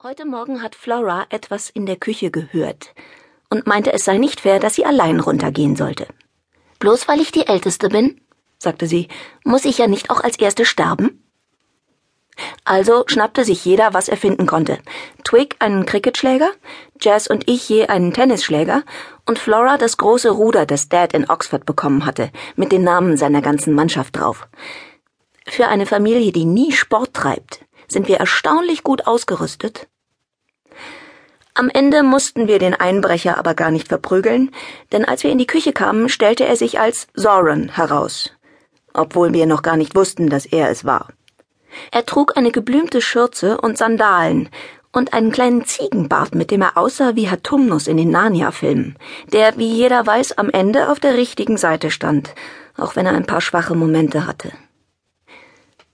Heute Morgen hat Flora etwas in der Küche gehört und meinte, es sei nicht fair, dass sie allein runtergehen sollte. Bloß weil ich die Älteste bin, sagte sie, muss ich ja nicht auch als Erste sterben? Also schnappte sich jeder, was er finden konnte. Twig einen Cricketschläger, Jazz und ich je einen Tennisschläger und Flora das große Ruder, das Dad in Oxford bekommen hatte, mit den Namen seiner ganzen Mannschaft drauf. Für eine Familie, die nie Sport treibt, sind wir erstaunlich gut ausgerüstet. Am Ende mussten wir den Einbrecher aber gar nicht verprügeln, denn als wir in die Küche kamen, stellte er sich als Soren heraus, obwohl wir noch gar nicht wussten, dass er es war. Er trug eine geblümte Schürze und Sandalen und einen kleinen Ziegenbart, mit dem er aussah wie Hatumnus in den Narnia-Filmen, der, wie jeder weiß, am Ende auf der richtigen Seite stand, auch wenn er ein paar schwache Momente hatte.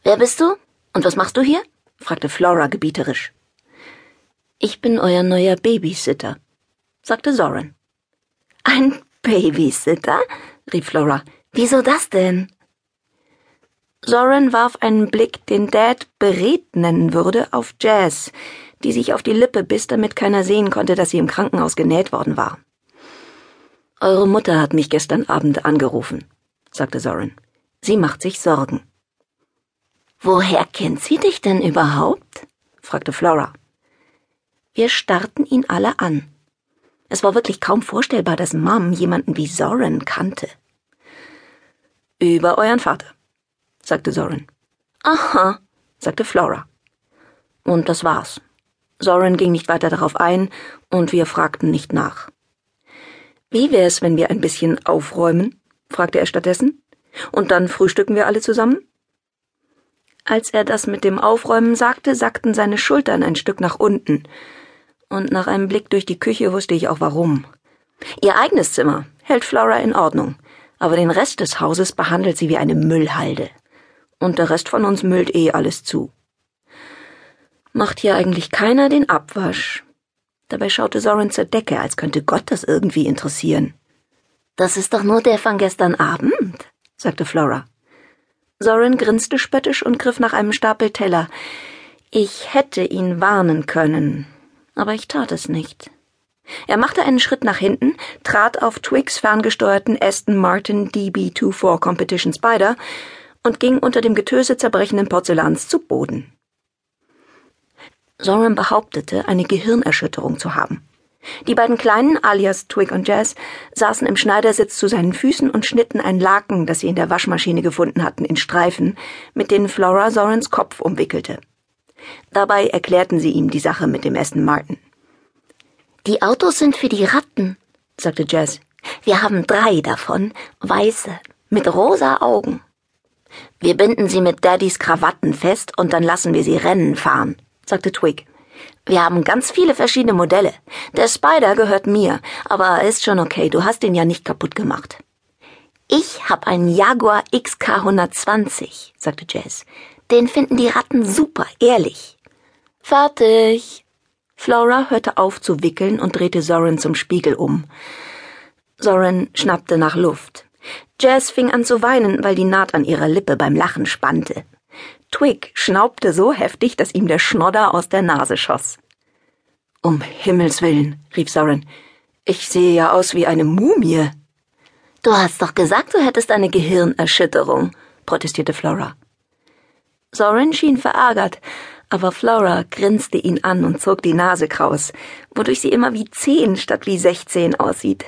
Wer bist du? Und was machst du hier? Fragte Flora gebieterisch. Ich bin euer neuer Babysitter, sagte Soren. Ein Babysitter? rief Flora. Wieso das denn? Soren warf einen Blick, den Dad beredt nennen würde, auf Jazz, die sich auf die Lippe biss, damit keiner sehen konnte, dass sie im Krankenhaus genäht worden war. Eure Mutter hat mich gestern Abend angerufen, sagte Soren. Sie macht sich Sorgen. Woher kennt sie dich denn überhaupt? fragte Flora. Wir starrten ihn alle an. Es war wirklich kaum vorstellbar, dass Mom jemanden wie Soren kannte. Über euren Vater, sagte Soren. Aha, sagte Flora. Und das war's. Soren ging nicht weiter darauf ein, und wir fragten nicht nach. Wie wär's, wenn wir ein bisschen aufräumen? fragte er stattdessen. Und dann frühstücken wir alle zusammen? Als er das mit dem Aufräumen sagte, sackten seine Schultern ein Stück nach unten, und nach einem Blick durch die Küche wusste ich auch warum. Ihr eigenes Zimmer hält Flora in Ordnung, aber den Rest des Hauses behandelt sie wie eine Müllhalde. Und der Rest von uns müllt eh alles zu. Macht hier eigentlich keiner den Abwasch? Dabei schaute Soren zur Decke, als könnte Gott das irgendwie interessieren. Das ist doch nur der von gestern Abend, sagte Flora. Soren grinste spöttisch und griff nach einem Stapel Teller. Ich hätte ihn warnen können, aber ich tat es nicht. Er machte einen Schritt nach hinten, trat auf Twigs ferngesteuerten Aston Martin DB24 Competition Spider und ging unter dem Getöse zerbrechenden Porzellans zu Boden. Soren behauptete, eine Gehirnerschütterung zu haben. Die beiden Kleinen, alias Twig und Jazz, saßen im Schneidersitz zu seinen Füßen und schnitten ein Laken, das sie in der Waschmaschine gefunden hatten, in Streifen, mit denen Flora Sorens Kopf umwickelte. Dabei erklärten sie ihm die Sache mit dem Aston Martin. Die Autos sind für die Ratten, sagte Jazz. Wir haben drei davon, weiße, mit rosa Augen. Wir binden sie mit Daddys Krawatten fest und dann lassen wir sie Rennen fahren, sagte Twig. Wir haben ganz viele verschiedene Modelle. Der Spider gehört mir, aber ist schon okay, du hast ihn ja nicht kaputt gemacht. Ich hab einen Jaguar XK 120, sagte Jazz. Den finden die Ratten super, ehrlich. Fertig. Flora hörte auf zu wickeln und drehte Soren zum Spiegel um. Soren schnappte nach Luft. Jazz fing an zu weinen, weil die Naht an ihrer Lippe beim Lachen spannte. Twig schnaubte so heftig, dass ihm der Schnodder aus der Nase schoss. Um Himmels willen, rief Soren. Ich sehe ja aus wie eine Mumie. Du hast doch gesagt, du hättest eine Gehirnerschütterung, protestierte Flora. Soren schien verärgert, aber Flora grinste ihn an und zog die Nase kraus, wodurch sie immer wie zehn statt wie sechzehn aussieht.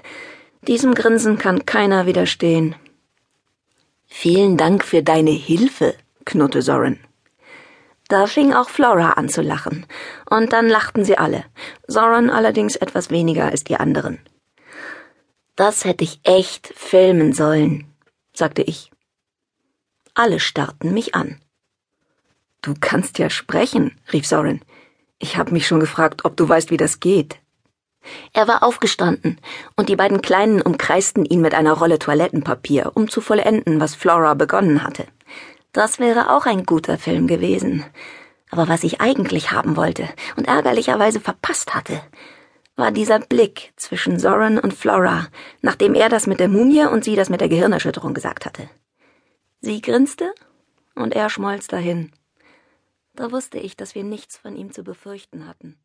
Diesem Grinsen kann keiner widerstehen. Vielen Dank für deine Hilfe, knurrte Soren. Da fing auch Flora an zu lachen, und dann lachten sie alle, Soren allerdings etwas weniger als die anderen. Das hätte ich echt filmen sollen, sagte ich. Alle starrten mich an. Du kannst ja sprechen, rief Soren. Ich hab mich schon gefragt, ob du weißt, wie das geht. Er war aufgestanden, und die beiden Kleinen umkreisten ihn mit einer Rolle Toilettenpapier, um zu vollenden, was Flora begonnen hatte. Das wäre auch ein guter Film gewesen. Aber was ich eigentlich haben wollte und ärgerlicherweise verpasst hatte, war dieser Blick zwischen Soren und Flora, nachdem er das mit der Mumie und sie das mit der Gehirnerschütterung gesagt hatte. Sie grinste und er schmolz dahin. Da wusste ich, dass wir nichts von ihm zu befürchten hatten.